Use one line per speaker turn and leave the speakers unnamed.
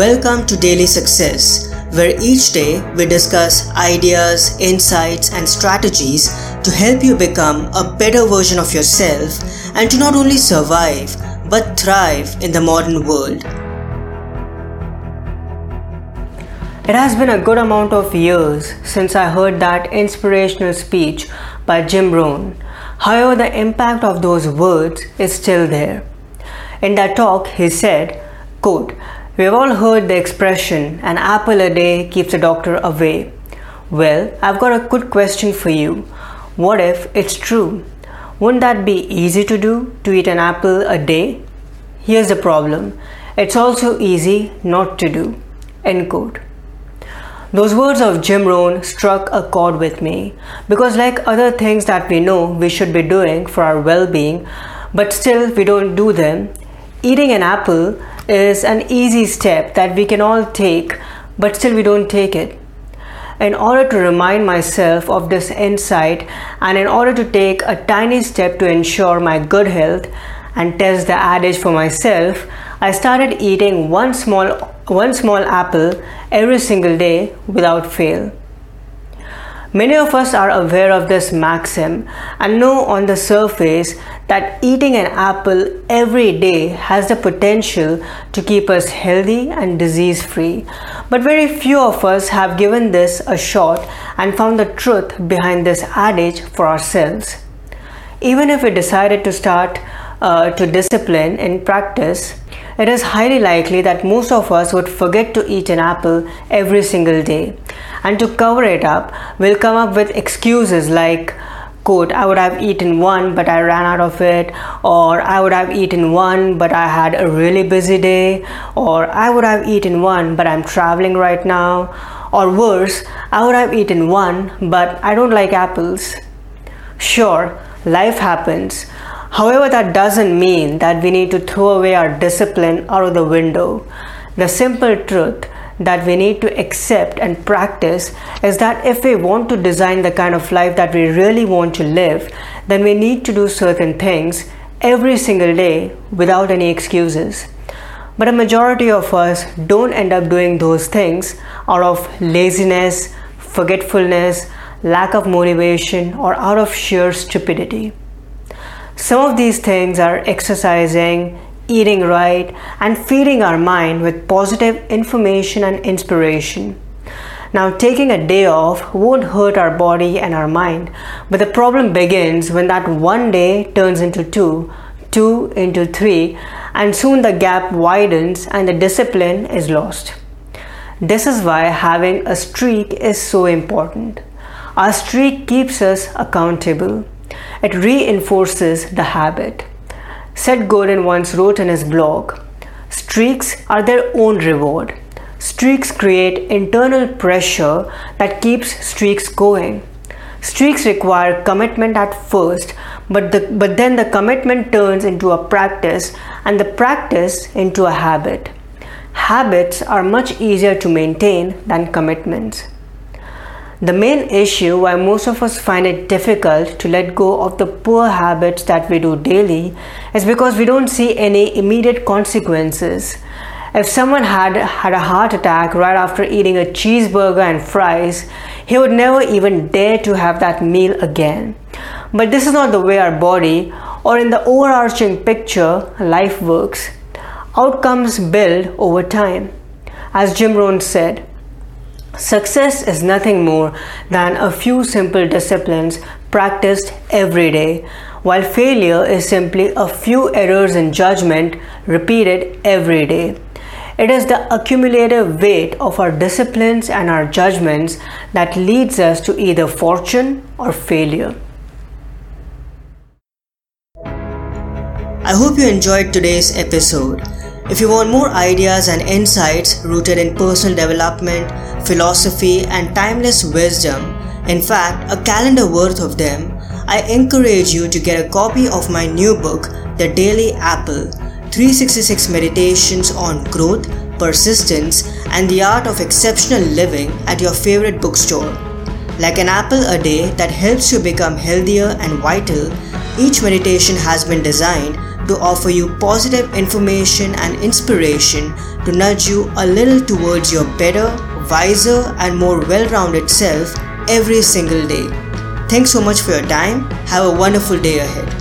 Welcome to Daily Success, where each day we discuss ideas, insights, and strategies to help you become a better version of yourself and to not only survive but thrive in the modern world. It has been a good amount of years since I heard that inspirational speech by Jim Rohn. However, the impact of those words is still there. In that talk, he said, quote, We've all heard the expression, an apple a day keeps the doctor away. Well, I've got a good question for you. What if it's true? Wouldn't that be easy to do, to eat an apple a day? Here's the problem it's also easy not to do. End quote. Those words of Jim Rohn struck a chord with me because, like other things that we know we should be doing for our well being, but still we don't do them, eating an apple is an easy step that we can all take, but still we don't take it. In order to remind myself of this insight and in order to take a tiny step to ensure my good health and test the adage for myself, I started eating one small one small apple every single day without fail. Many of us are aware of this maxim and know on the surface that eating an apple every day has the potential to keep us healthy and disease free. But very few of us have given this a shot and found the truth behind this adage for ourselves. Even if we decided to start uh, to discipline in practice, it is highly likely that most of us would forget to eat an apple every single day. And to cover it up, we'll come up with excuses like, quote, I would have eaten one but I ran out of it, or I would have eaten one but I had a really busy day, or I would have eaten one but I'm traveling right now, or worse, I would have eaten one but I don't like apples. Sure, life happens, However, that doesn't mean that we need to throw away our discipline out of the window. The simple truth that we need to accept and practice is that if we want to design the kind of life that we really want to live, then we need to do certain things every single day without any excuses. But a majority of us don't end up doing those things out of laziness, forgetfulness, lack of motivation, or out of sheer stupidity. Some of these things are exercising, eating right, and feeding our mind with positive information and inspiration. Now, taking a day off won't hurt our body and our mind, but the problem begins when that one day turns into two, two into three, and soon the gap widens and the discipline is lost. This is why having a streak is so important. Our streak keeps us accountable. It reinforces the habit. Seth Godin once wrote in his blog Streaks are their own reward. Streaks create internal pressure that keeps streaks going. Streaks require commitment at first, but, the, but then the commitment turns into a practice and the practice into a habit. Habits are much easier to maintain than commitments. The main issue why most of us find it difficult to let go of the poor habits that we do daily is because we don't see any immediate consequences. If someone had had a heart attack right after eating a cheeseburger and fries, he would never even dare to have that meal again. But this is not the way our body or in the overarching picture life works. Outcomes build over time. As Jim Rohn said, Success is nothing more than a few simple disciplines practiced every day, while failure is simply a few errors in judgment repeated every day. It is the accumulative weight of our disciplines and our judgments that leads us to either fortune or failure. I hope you enjoyed today's episode. If you want more ideas and insights rooted in personal development, philosophy, and timeless wisdom, in fact, a calendar worth of them, I encourage you to get a copy of my new book, The Daily Apple 366 Meditations on Growth, Persistence, and the Art of Exceptional Living at your favorite bookstore. Like an apple a day that helps you become healthier and vital, each meditation has been designed to offer you positive information and inspiration to nudge you a little towards your better, wiser, and more well rounded self every single day. Thanks so much for your time. Have a wonderful day ahead.